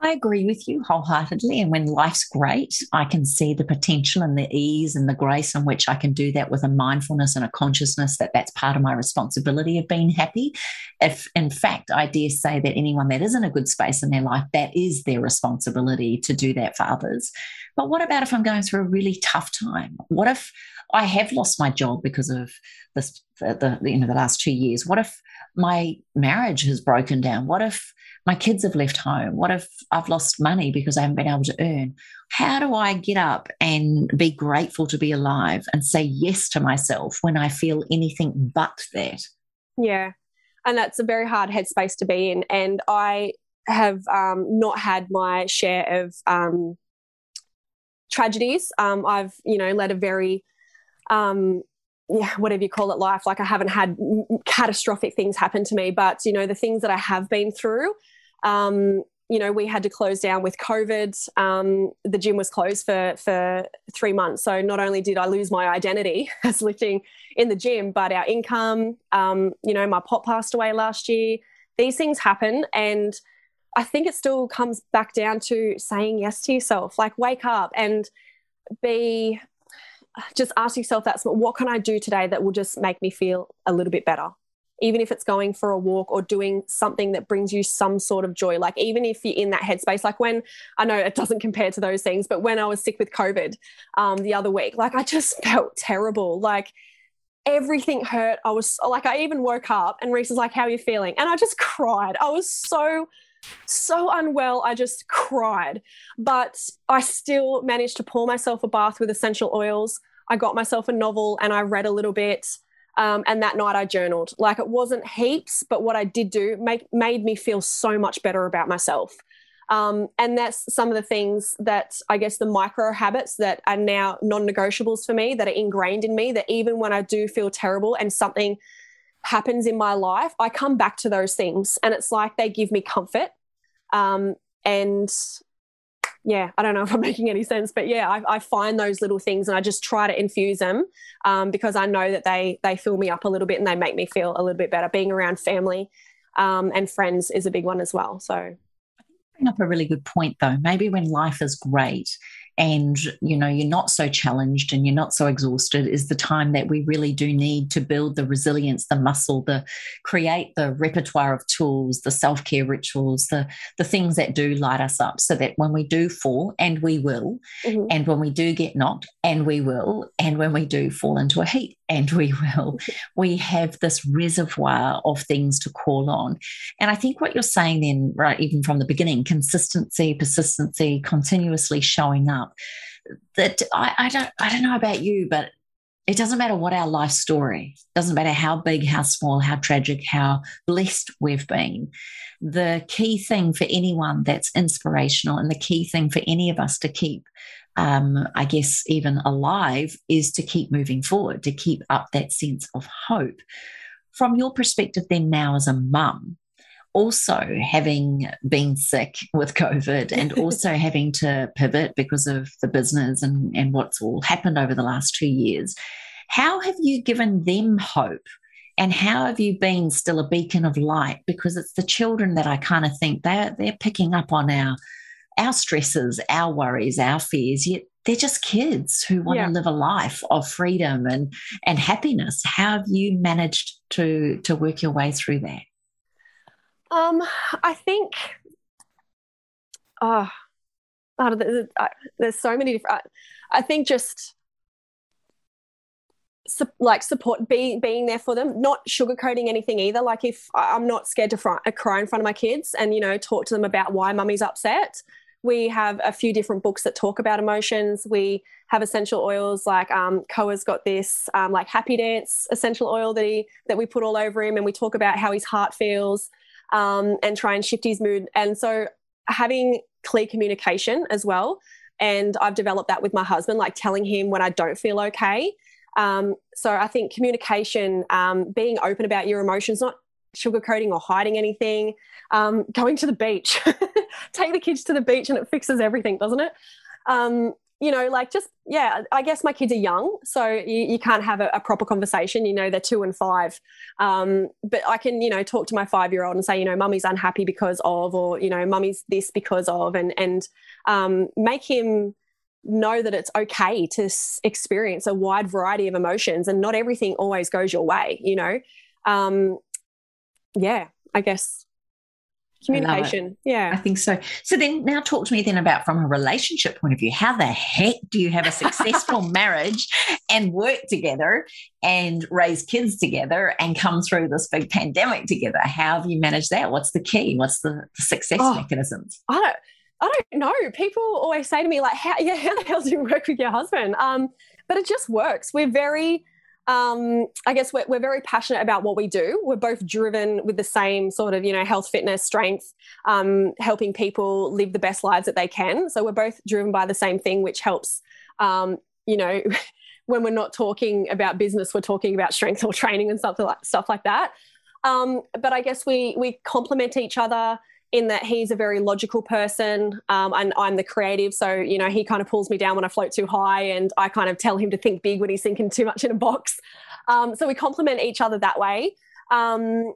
I agree with you wholeheartedly. And when life's great, I can see the potential and the ease and the grace in which I can do that with a mindfulness and a consciousness that that's part of my responsibility of being happy. If, in fact, I dare say that anyone that is in a good space in their life, that is their responsibility to do that for others. But what about if I'm going through a really tough time? What if I have lost my job because of this, the, the you know, the last two years? What if my marriage has broken down? What if my kids have left home? What if I've lost money because I haven't been able to earn? How do I get up and be grateful to be alive and say yes to myself when I feel anything but that? Yeah. And that's a very hard headspace to be in. And I have um, not had my share of um, tragedies. Um, I've, you know, led a very um, whatever you call it, life. Like I haven't had catastrophic things happen to me, but you know the things that I have been through. Um, you know, we had to close down with COVID. Um, the gym was closed for for three months. So not only did I lose my identity as lifting in the gym, but our income. Um, you know, my pop passed away last year. These things happen, and I think it still comes back down to saying yes to yourself. Like wake up and be just ask yourself that what can I do today that will just make me feel a little bit better? Even if it's going for a walk or doing something that brings you some sort of joy. Like, even if you're in that headspace, like when I know it doesn't compare to those things, but when I was sick with COVID um, the other week, like I just felt terrible. Like, everything hurt. I was like, I even woke up and Reese was like, How are you feeling? And I just cried. I was so so unwell. I just cried. But I still managed to pour myself a bath with essential oils. I got myself a novel and I read a little bit. Um, and that night I journaled. Like it wasn't heaps, but what I did do make, made me feel so much better about myself. Um, and that's some of the things that I guess the micro habits that are now non negotiables for me, that are ingrained in me, that even when I do feel terrible and something happens in my life, I come back to those things and it's like they give me comfort. Um, and yeah, I don't know if I'm making any sense, but yeah, I, I find those little things and I just try to infuse them um, because I know that they they fill me up a little bit and they make me feel a little bit better. Being around family um, and friends is a big one as well. So, I think you bring up a really good point though. Maybe when life is great and you know you're not so challenged and you're not so exhausted is the time that we really do need to build the resilience the muscle the create the repertoire of tools the self-care rituals the the things that do light us up so that when we do fall and we will mm-hmm. and when we do get knocked and we will and when we do fall into a heat and we will we have this reservoir of things to call on and i think what you're saying then right even from the beginning consistency persistency continuously showing up that I, I don't I don't know about you, but it doesn't matter what our life story, doesn't matter how big, how small, how tragic, how blessed we've been. The key thing for anyone that's inspirational and the key thing for any of us to keep, um, I guess, even alive is to keep moving forward, to keep up that sense of hope. From your perspective, then, now as a mum, also having been sick with COVID and also having to pivot because of the business and, and what's all happened over the last two years, how have you given them hope? And how have you been still a beacon of light? Because it's the children that I kind of think they're they're picking up on our our stresses, our worries, our fears, yet they're just kids who want yeah. to live a life of freedom and and happiness. How have you managed to to work your way through that? Um, I think, oh, there's, there's so many different. I think just like support being being there for them not sugarcoating anything either like if i'm not scared to fr- cry in front of my kids and you know talk to them about why mummy's upset we have a few different books that talk about emotions. We have essential oils like um, Koa's got this um, like Happy Dance essential oil that he that we put all over him, and we talk about how his heart feels um, and try and shift his mood. And so having clear communication as well. And I've developed that with my husband, like telling him when I don't feel okay. Um, so I think communication, um, being open about your emotions, not sugarcoating or hiding anything. Um, going to the beach, take the kids to the beach, and it fixes everything, doesn't it? You know, like just yeah. I guess my kids are young, so you, you can't have a, a, proper conversation. You know, they're two and five, um, but I can you know talk to my five year old and say, you know, mummy's unhappy because of, or you know, mummy's this because of, and and um, make him know that it's okay to experience a wide variety of emotions and not everything always goes your way you know um, yeah, I guess communication. I yeah. I think so. So then now talk to me then about from a relationship point of view, how the heck do you have a successful marriage and work together and raise kids together and come through this big pandemic together? How have you managed that? What's the key? What's the, the success oh, mechanisms? I don't I don't know. People always say to me like, "How yeah, how the hell do you work with your husband?" Um, but it just works. We're very um, I guess we're, we're very passionate about what we do. We're both driven with the same sort of, you know, health, fitness, strength, um, helping people live the best lives that they can. So we're both driven by the same thing, which helps, um, you know, when we're not talking about business, we're talking about strength or training and stuff like stuff like that. Um, but I guess we we complement each other in that he's a very logical person um, and I'm the creative. So, you know, he kind of pulls me down when I float too high and I kind of tell him to think big when he's thinking too much in a box. Um, so we complement each other that way. Um,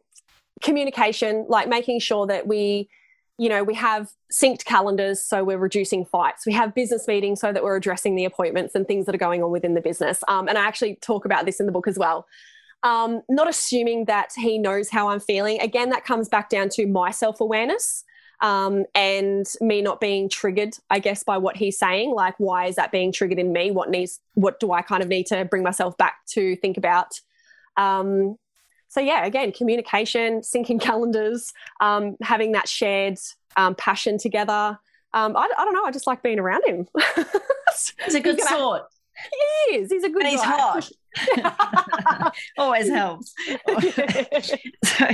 communication, like making sure that we, you know, we have synced calendars so we're reducing fights. We have business meetings so that we're addressing the appointments and things that are going on within the business. Um, and I actually talk about this in the book as well um, not assuming that he knows how I'm feeling. Again, that comes back down to my self awareness. Um, and me not being triggered, I guess, by what he's saying. Like, why is that being triggered in me? What needs? What do I kind of need to bring myself back to think about? Um, so yeah, again, communication, syncing calendars, um, having that shared um, passion together. Um, I, I, don't know. I just like being around him. he's a good he's gonna, sort. He is. He's a good. And he's guy. hot. Always helps. so,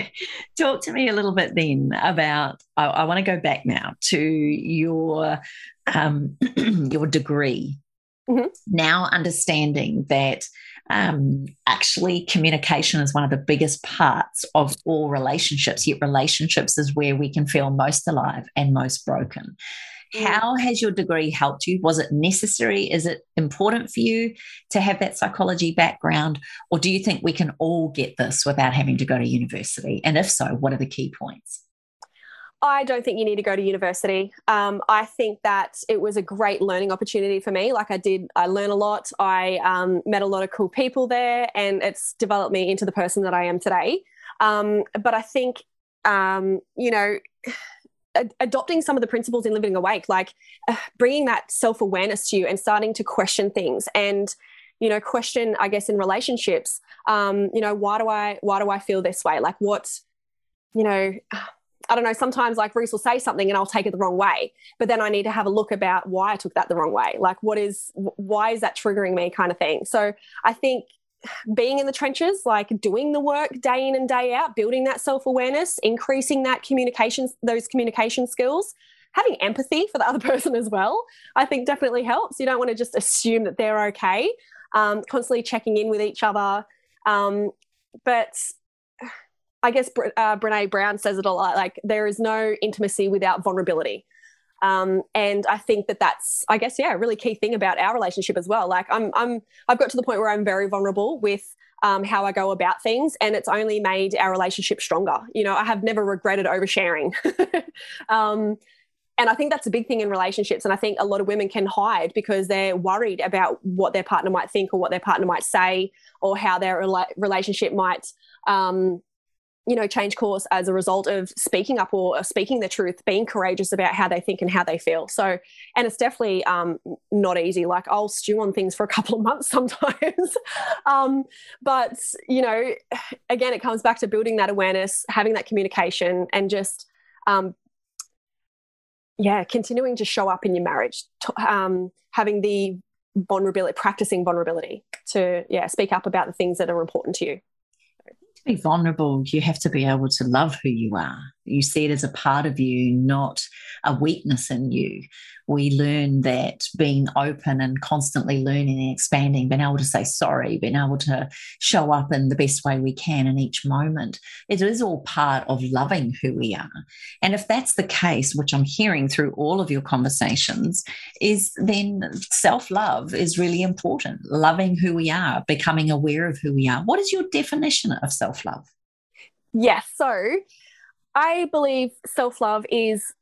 talk to me a little bit then about. I, I want to go back now to your um, your degree. Mm-hmm. Now, understanding that um, actually communication is one of the biggest parts of all relationships. Yet, relationships is where we can feel most alive and most broken. Mm. How has your degree helped you? Was it necessary? Is it important for you to have that psychology background? Or do you think we can all get this without having to go to university? And if so, what are the key points? I don't think you need to go to university. Um, I think that it was a great learning opportunity for me. Like I did, I learned a lot. I um, met a lot of cool people there, and it's developed me into the person that I am today. Um, but I think, um, you know, adopting some of the principles in living awake like uh, bringing that self-awareness to you and starting to question things and you know question i guess in relationships um you know why do i why do i feel this way like what you know I don't know, sometimes like Reese will say something and I'll take it the wrong way. But then I need to have a look about why I took that the wrong way. Like, what is, why is that triggering me kind of thing? So I think being in the trenches, like doing the work day in and day out, building that self awareness, increasing that communication, those communication skills, having empathy for the other person as well, I think definitely helps. You don't want to just assume that they're okay. Um, constantly checking in with each other. Um, but I guess uh, Brene Brown says it a lot like, there is no intimacy without vulnerability. Um, and I think that that's, I guess, yeah, a really key thing about our relationship as well. Like I'm, I'm, I've got to the point where I'm very vulnerable with um, how I go about things, and it's only made our relationship stronger. You know, I have never regretted oversharing. um, and I think that's a big thing in relationships. And I think a lot of women can hide because they're worried about what their partner might think or what their partner might say or how their rela- relationship might um, you know, change course as a result of speaking up or speaking the truth, being courageous about how they think and how they feel. So, and it's definitely um, not easy. Like I'll stew on things for a couple of months sometimes. um, but, you know, again, it comes back to building that awareness, having that communication, and just, um, yeah, continuing to show up in your marriage, um, having the vulnerability, practicing vulnerability to, yeah, speak up about the things that are important to you be vulnerable, you have to be able to love who you are. You see it as a part of you, not a weakness in you. We learn that being open and constantly learning and expanding, being able to say sorry, being able to show up in the best way we can in each moment, it is all part of loving who we are. And if that's the case, which I'm hearing through all of your conversations, is then self love is really important. Loving who we are, becoming aware of who we are. What is your definition of self love? Yes. So I believe self love is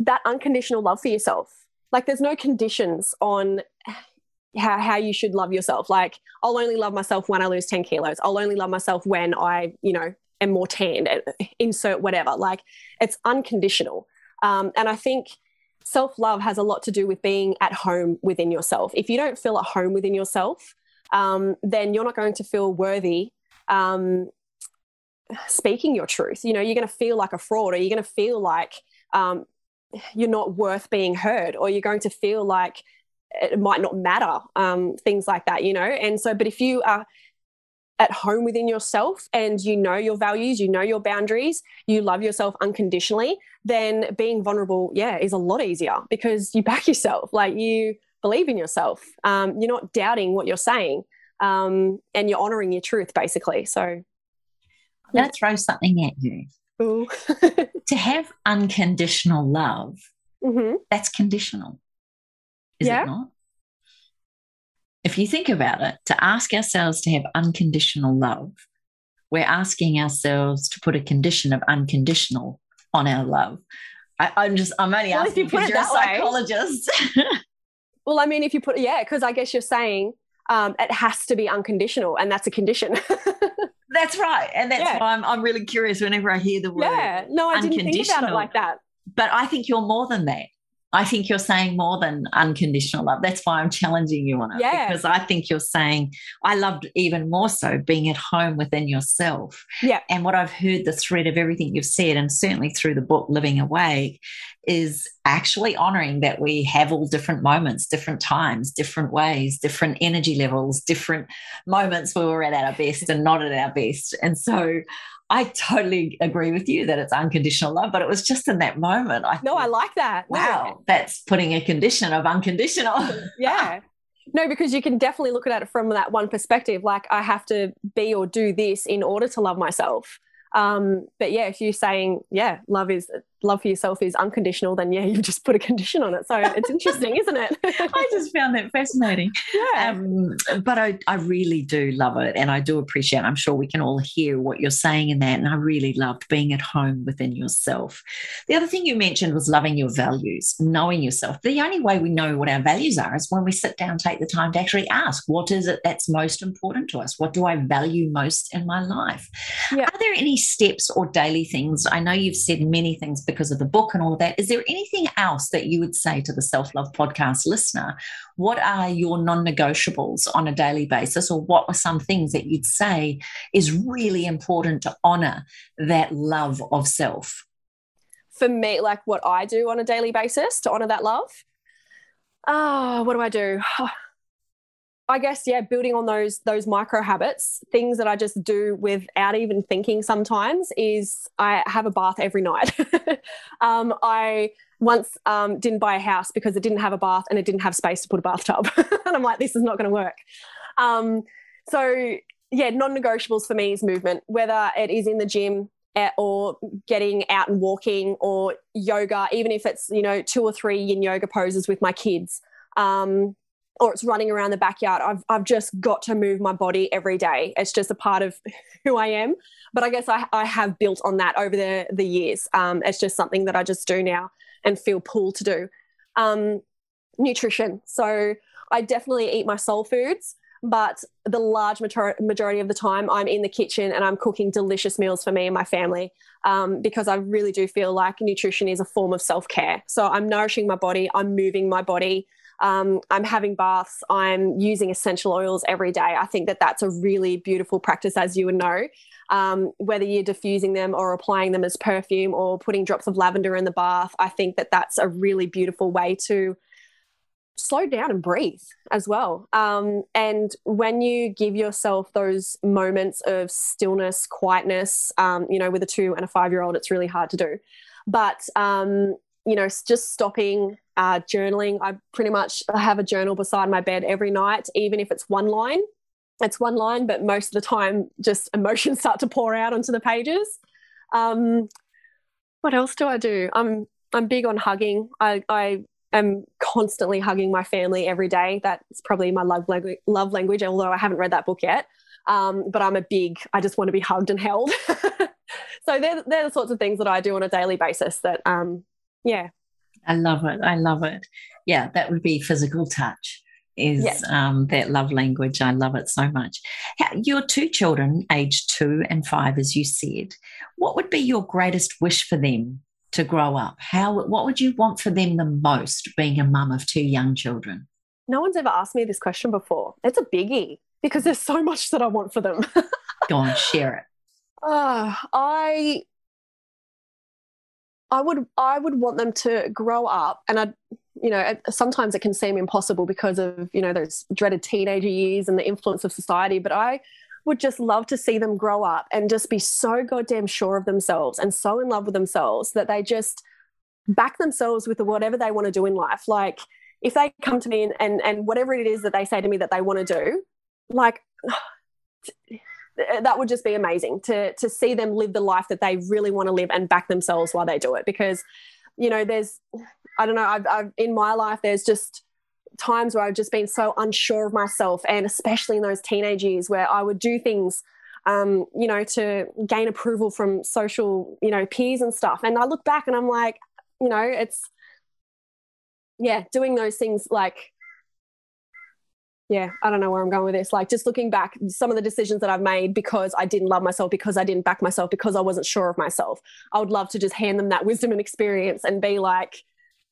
that unconditional love for yourself. Like there's no conditions on how, how you should love yourself. Like I'll only love myself when I lose 10 kilos. I'll only love myself when I, you know, am more tanned, insert whatever. Like it's unconditional. Um, and I think self love has a lot to do with being at home within yourself. If you don't feel at home within yourself, um, then you're not going to feel worthy um, speaking your truth. You know, you're going to feel like a fraud, or you're going to feel like um, you're not worth being heard, or you're going to feel like it might not matter, um, things like that. You know, and so, but if you are at home within yourself and you know your values, you know your boundaries, you love yourself unconditionally, then being vulnerable, yeah, is a lot easier because you back yourself. Like you believe in yourself. Um, you're not doubting what you're saying. Um, and you're honoring your truth basically. So I'm going to throw something at you. to have unconditional love, mm-hmm. that's conditional. Is yeah. it not? If you think about it, to ask ourselves to have unconditional love, we're asking ourselves to put a condition of unconditional on our love. I, am just, I'm only well, asking you because you're a psychologist. well, I mean, if you put, yeah, because I guess you're saying um, it has to be unconditional, and that's a condition. That's right. And that's yeah. why I'm, I'm really curious whenever I hear the word. Yeah. No, I didn't think about it like that. But I think you're more than that. I think you're saying more than unconditional love. That's why I'm challenging you on it. Yeah. Because I think you're saying, I loved even more so being at home within yourself. Yeah. And what I've heard the thread of everything you've said, and certainly through the book Living Awake, is actually honoring that we have all different moments, different times, different ways, different energy levels, different moments where we're at our best and not at our best. And so I totally agree with you that it's unconditional love, but it was just in that moment. I no, thought, I like that. Wow, no. that's putting a condition of unconditional. yeah. No, because you can definitely look at it from that one perspective. Like, I have to be or do this in order to love myself. Um, but yeah, if you're saying, yeah, love is love for yourself is unconditional, then yeah, you've just put a condition on it. So it's interesting, isn't it? I just found that fascinating. Yeah. Um, but I, I really do love it and I do appreciate, I'm sure we can all hear what you're saying in that. And I really loved being at home within yourself. The other thing you mentioned was loving your values, knowing yourself. The only way we know what our values are is when we sit down, take the time to actually ask, what is it that's most important to us? What do I value most in my life? Yeah. Are there any steps or daily things? I know you've said many things because of the book and all that. Is there anything else that you would say to the Self Love Podcast listener? What are your non negotiables on a daily basis, or what are some things that you'd say is really important to honor that love of self? For me, like what I do on a daily basis to honor that love. Oh, what do I do? I guess yeah, building on those those micro habits, things that I just do without even thinking. Sometimes is I have a bath every night. um, I once um, didn't buy a house because it didn't have a bath and it didn't have space to put a bathtub, and I'm like, this is not going to work. Um, so yeah, non-negotiables for me is movement, whether it is in the gym eh, or getting out and walking or yoga, even if it's you know two or three yin yoga poses with my kids. Um, or it's running around the backyard. I've, I've just got to move my body every day. It's just a part of who I am. But I guess I, I have built on that over the, the years. Um, it's just something that I just do now and feel pulled to do. Um, nutrition. So I definitely eat my soul foods. but the large majority of the time I'm in the kitchen and I'm cooking delicious meals for me and my family um, because I really do feel like nutrition is a form of self care. So I'm nourishing my body, I'm moving my body. Um, I'm having baths. I'm using essential oils every day. I think that that's a really beautiful practice, as you would know. Um, whether you're diffusing them or applying them as perfume or putting drops of lavender in the bath, I think that that's a really beautiful way to slow down and breathe as well. Um, and when you give yourself those moments of stillness, quietness, um, you know, with a two and a five year old, it's really hard to do. But, um, you know, just stopping, uh, journaling. I pretty much have a journal beside my bed every night, even if it's one line. It's one line, but most of the time, just emotions start to pour out onto the pages. Um, what else do I do? I'm I'm big on hugging. I, I am constantly hugging my family every day. That's probably my love language, love language, although I haven't read that book yet. Um, but I'm a big, I just want to be hugged and held. so they're, they're the sorts of things that I do on a daily basis that, um, yeah. I love it. I love it. Yeah, that would be physical touch is yes. um, that love language. I love it so much. Your two children, age two and five, as you said, what would be your greatest wish for them to grow up? How what would you want for them the most being a mum of two young children? No one's ever asked me this question before. It's a biggie because there's so much that I want for them. Go on, share it. Uh, I I would I would want them to grow up and I you know sometimes it can seem impossible because of you know those dreaded teenager years and the influence of society but I would just love to see them grow up and just be so goddamn sure of themselves and so in love with themselves that they just back themselves with whatever they want to do in life. Like if they come to me and, and, and whatever it is that they say to me that they want to do, like that would just be amazing to to see them live the life that they really want to live and back themselves while they do it because you know there's i don't know I've, I've in my life there's just times where I've just been so unsure of myself, and especially in those teenage years where I would do things, um, you know, to gain approval from social, you know, peers and stuff. And I look back and I'm like, you know, it's, yeah, doing those things like, yeah, I don't know where I'm going with this. Like, just looking back, some of the decisions that I've made because I didn't love myself, because I didn't back myself, because I wasn't sure of myself. I would love to just hand them that wisdom and experience and be like,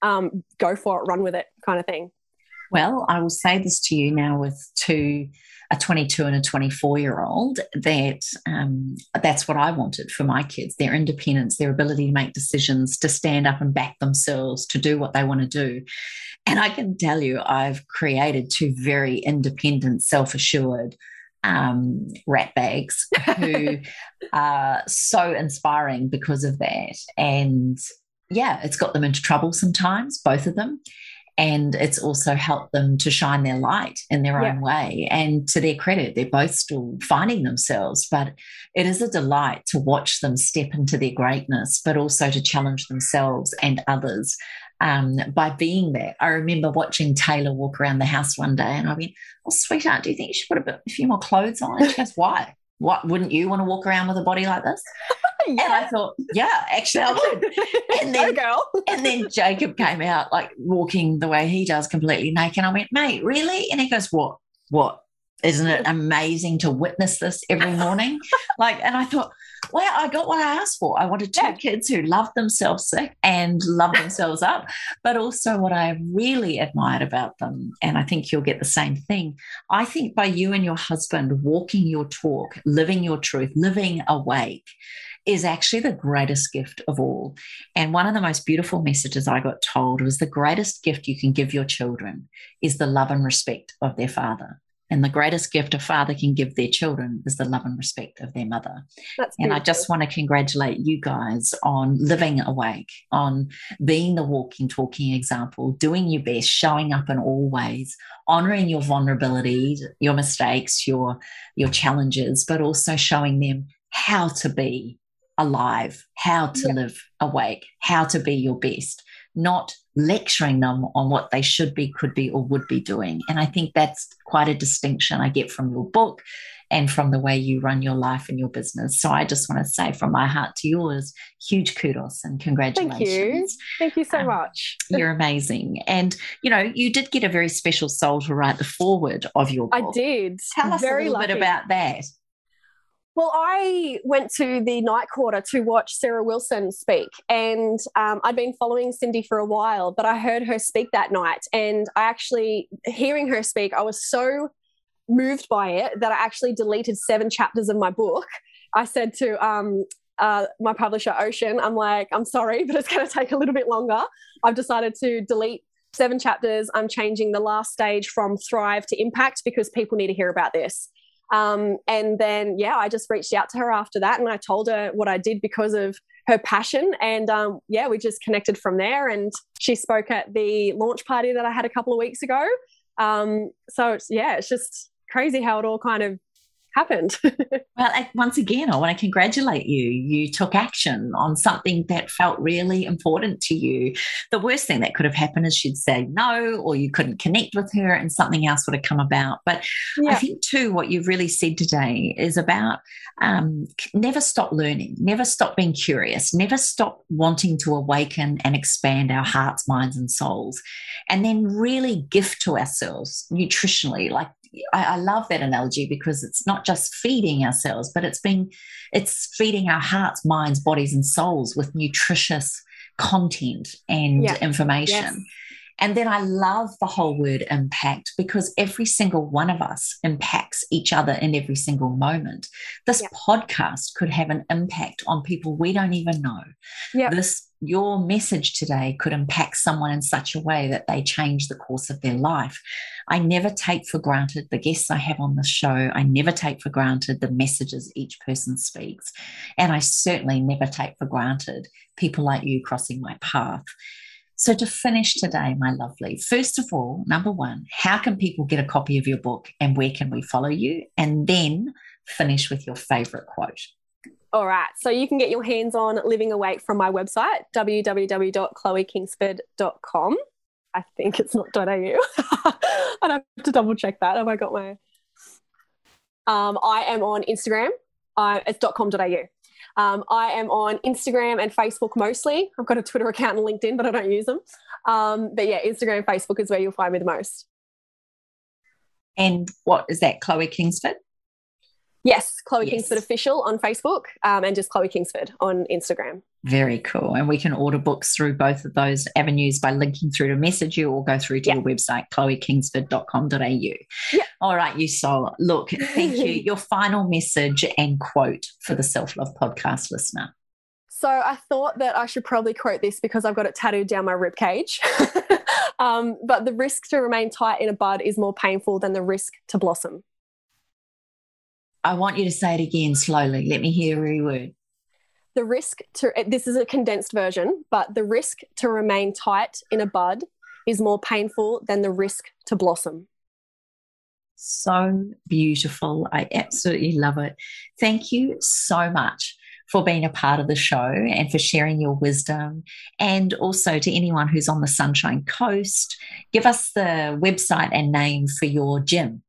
um, go for it, run with it, kind of thing. Well, I will say this to you now with two, a 22 and a 24 year old, that um, that's what I wanted for my kids their independence, their ability to make decisions, to stand up and back themselves, to do what they want to do. And I can tell you, I've created two very independent, self assured, um, rat bags who are so inspiring because of that. And yeah, it's got them into trouble sometimes, both of them and it's also helped them to shine their light in their yeah. own way. And to their credit, they're both still finding themselves, but it is a delight to watch them step into their greatness, but also to challenge themselves and others um, by being there. I remember watching Taylor walk around the house one day and I went, Oh, sweetheart, do you think you should put a, bit, a few more clothes on? And she goes, Why? What wouldn't you want to walk around with a body like this? yeah. And I thought, yeah, actually I would. And then, girl. and then Jacob came out like walking the way he does, completely naked. I went, mate, really? And he goes, what? What? Isn't it amazing to witness this every morning? like, and I thought, well, I got what I asked for. I wanted two yeah. kids who loved themselves sick and loved themselves up, but also what I really admired about them. And I think you'll get the same thing. I think by you and your husband walking your talk, living your truth, living awake, is actually the greatest gift of all. And one of the most beautiful messages I got told was the greatest gift you can give your children is the love and respect of their father. And the greatest gift a father can give their children is the love and respect of their mother. and I just want to congratulate you guys on living awake, on being the walking, talking example, doing your best, showing up in all ways, honoring your vulnerabilities, your mistakes, your your challenges, but also showing them how to be alive, how to live awake, how to be your best, not lecturing them on what they should be, could be, or would be doing. And I think that's quite a distinction I get from your book and from the way you run your life and your business. So I just want to say from my heart to yours, huge kudos and congratulations. Thank you. Thank you so um, much. You're amazing. And, you know, you did get a very special soul to write the foreword of your book. I did. Tell us very a little lucky. bit about that. Well, I went to the night quarter to watch Sarah Wilson speak, and um, I'd been following Cindy for a while, but I heard her speak that night, and I actually, hearing her speak, I was so moved by it that I actually deleted seven chapters of my book. I said to um, uh, my publisher, Ocean, I'm like, I'm sorry, but it's going to take a little bit longer. I've decided to delete seven chapters. I'm changing the last stage from thrive to impact because people need to hear about this. Um, and then, yeah, I just reached out to her after that and I told her what I did because of her passion. And um, yeah, we just connected from there. And she spoke at the launch party that I had a couple of weeks ago. Um, so, yeah, it's just crazy how it all kind of happened. well, once again, I want to congratulate you. You took action on something that felt really important to you. The worst thing that could have happened is she'd say no, or you couldn't connect with her and something else would have come about. But yeah. I think, too, what you've really said today is about um, never stop learning, never stop being curious, never stop wanting to awaken and expand our hearts, minds, and souls. And then really gift to ourselves nutritionally, like I, I, love that analogy because it's not just feeding ourselves, but it's being it's feeding our hearts, minds, bodies, and souls with nutritious content and yeah. information. Yes. And then I love the whole word impact because every single one of us impacts each other in every single moment. This yeah. podcast could have an impact on people we don't even know. Yeah. This your message today could impact someone in such a way that they change the course of their life. I never take for granted the guests I have on the show. I never take for granted the messages each person speaks. And I certainly never take for granted people like you crossing my path. So, to finish today, my lovely, first of all, number one, how can people get a copy of your book and where can we follow you? And then finish with your favorite quote. All right. So you can get your hands on Living Awake from my website, www.chloekingsford.com. I think it's not .au. I'd have to double check that. Have I got my... Um, I am on Instagram. I, it's .com.au. Um, I am on Instagram and Facebook mostly. I've got a Twitter account and LinkedIn, but I don't use them. Um, but yeah, Instagram Facebook is where you'll find me the most. And what is that, Chloe Kingsford? Yes, Chloe yes. Kingsford Official on Facebook um, and just Chloe Kingsford on Instagram. Very cool. And we can order books through both of those avenues by linking through to message you or go through to yep. your website, chloekingsford.com.au. Yep. All right, you soul. Look, thank you. Your final message and quote for the Self Love Podcast listener. So I thought that I should probably quote this because I've got it tattooed down my rib cage. um, but the risk to remain tight in a bud is more painful than the risk to blossom. I want you to say it again slowly. Let me hear every word. The risk to, this is a condensed version, but the risk to remain tight in a bud is more painful than the risk to blossom. So beautiful. I absolutely love it. Thank you so much for being a part of the show and for sharing your wisdom. And also to anyone who's on the Sunshine Coast, give us the website and name for your gym.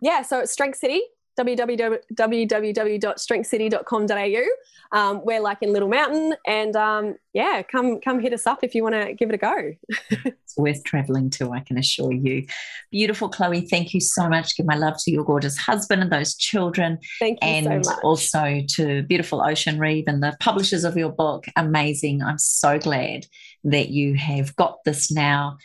Yeah, so it's Strength City www.strengthcity.com.au. Um, we're like in Little Mountain, and um, yeah, come come hit us up if you want to give it a go. it's worth traveling to, I can assure you. Beautiful Chloe, thank you so much. Give my love to your gorgeous husband and those children. Thank you and so much. also to beautiful Ocean Reeve and the publishers of your book. Amazing. I'm so glad that you have got this now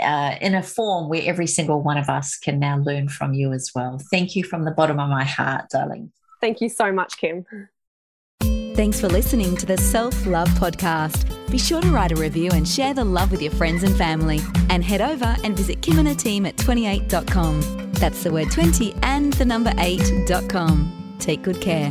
uh, in a form where every single one of us can now learn from you as well. Thank you from the bottom of my heart, darling. Thank you so much, Kim. Thanks for listening to the Self Love Podcast. Be sure to write a review and share the love with your friends and family. And head over and visit Kim and her team at twenty8.com. That's the word 20 and the number 8.com. Take good care.